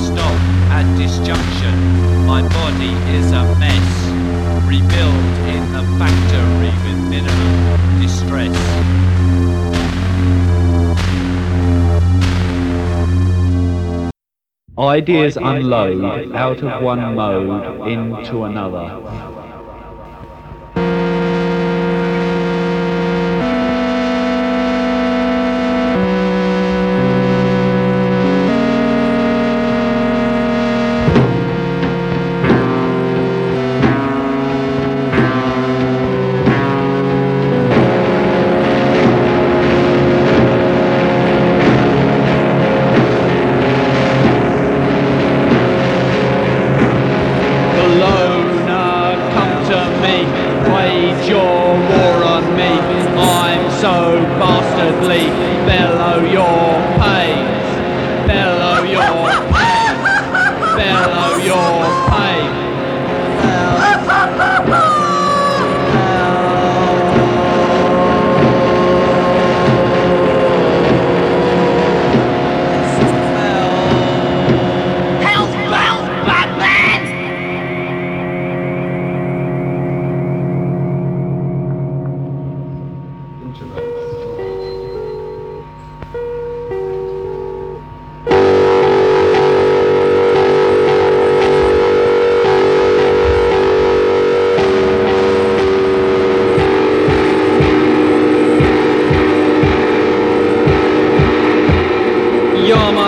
stop at disjunction. My body is a mess, in the factory with minimum distress. Ideas unload out of one mode into another. You're my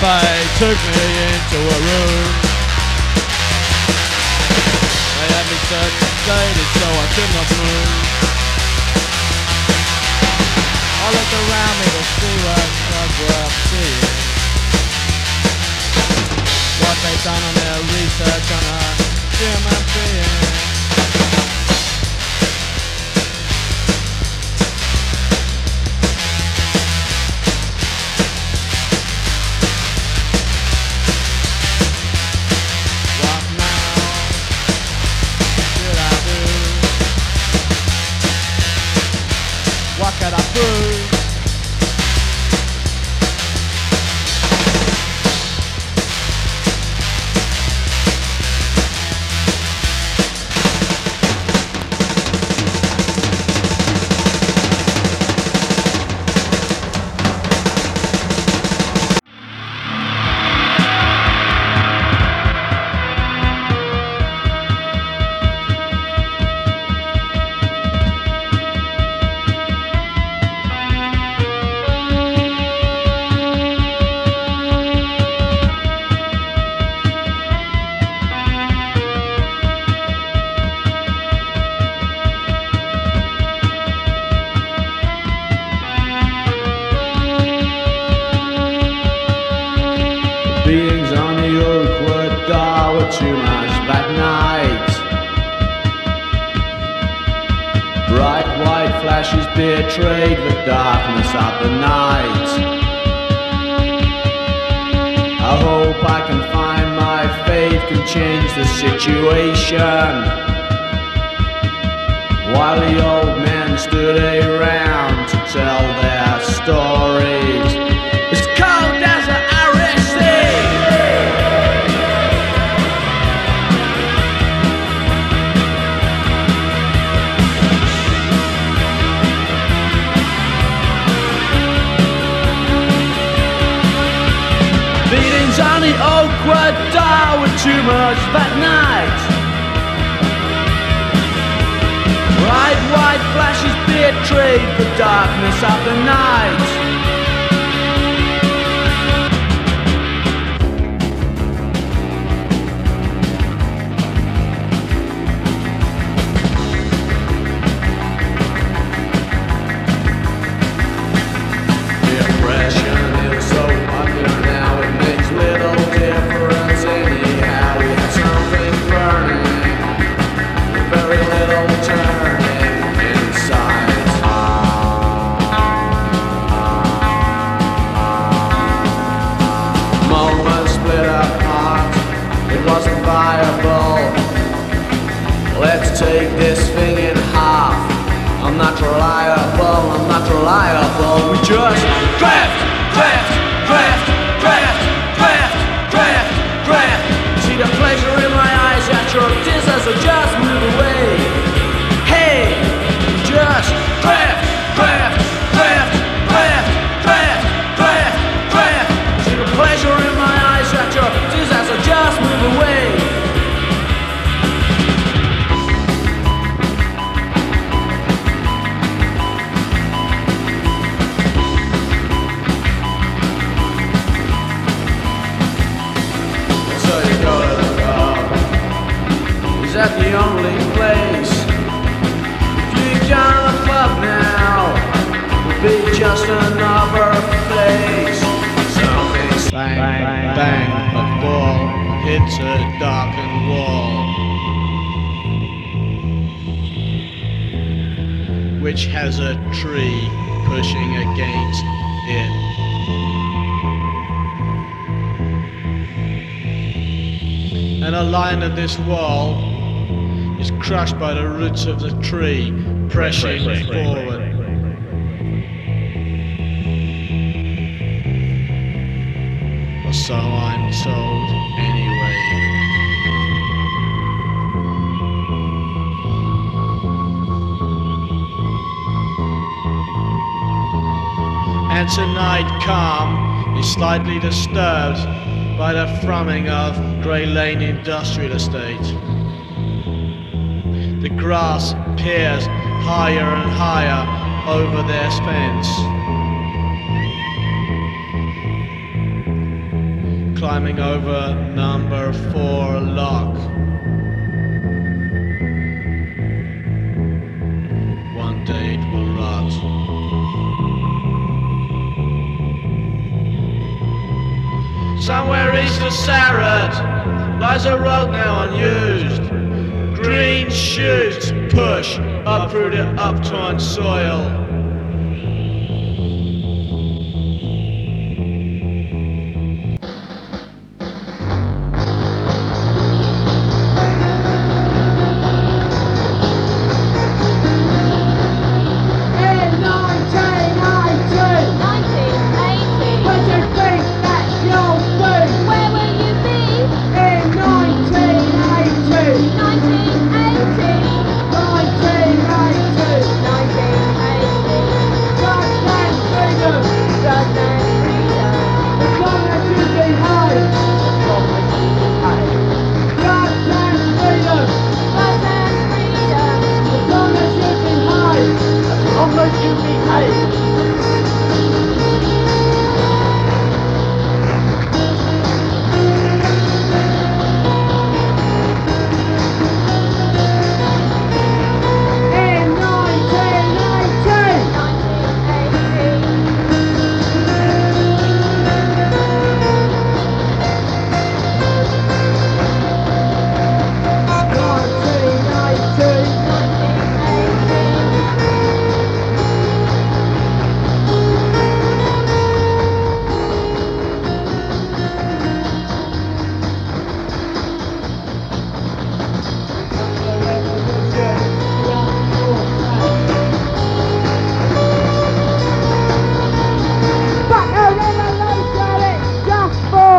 Popeye took me into a room. They had me such excited so I could not move. I looked around me to see what was worth seeing. What they've done on their research on a human being. Flashes betrayed the darkness of the night. I hope I can find my faith can change the situation. While the old man stood around the Oakwood door were too much that night. Bright white flashes betrayed the darkness of the night. Bang, bang, bang, a ball hits a darkened wall. Which has a tree pushing against it. And a line of this wall is crushed by the roots of the tree, pressing forward. So I'm told anyway. And tonight calm is slightly disturbed by the thrumming of Grey Lane Industrial Estate. The grass peers higher and higher over their fence. Climbing over number four lock. One day it will rot. Somewhere east of Sarah lies a road now unused. Green shoots push up through the upturned soil.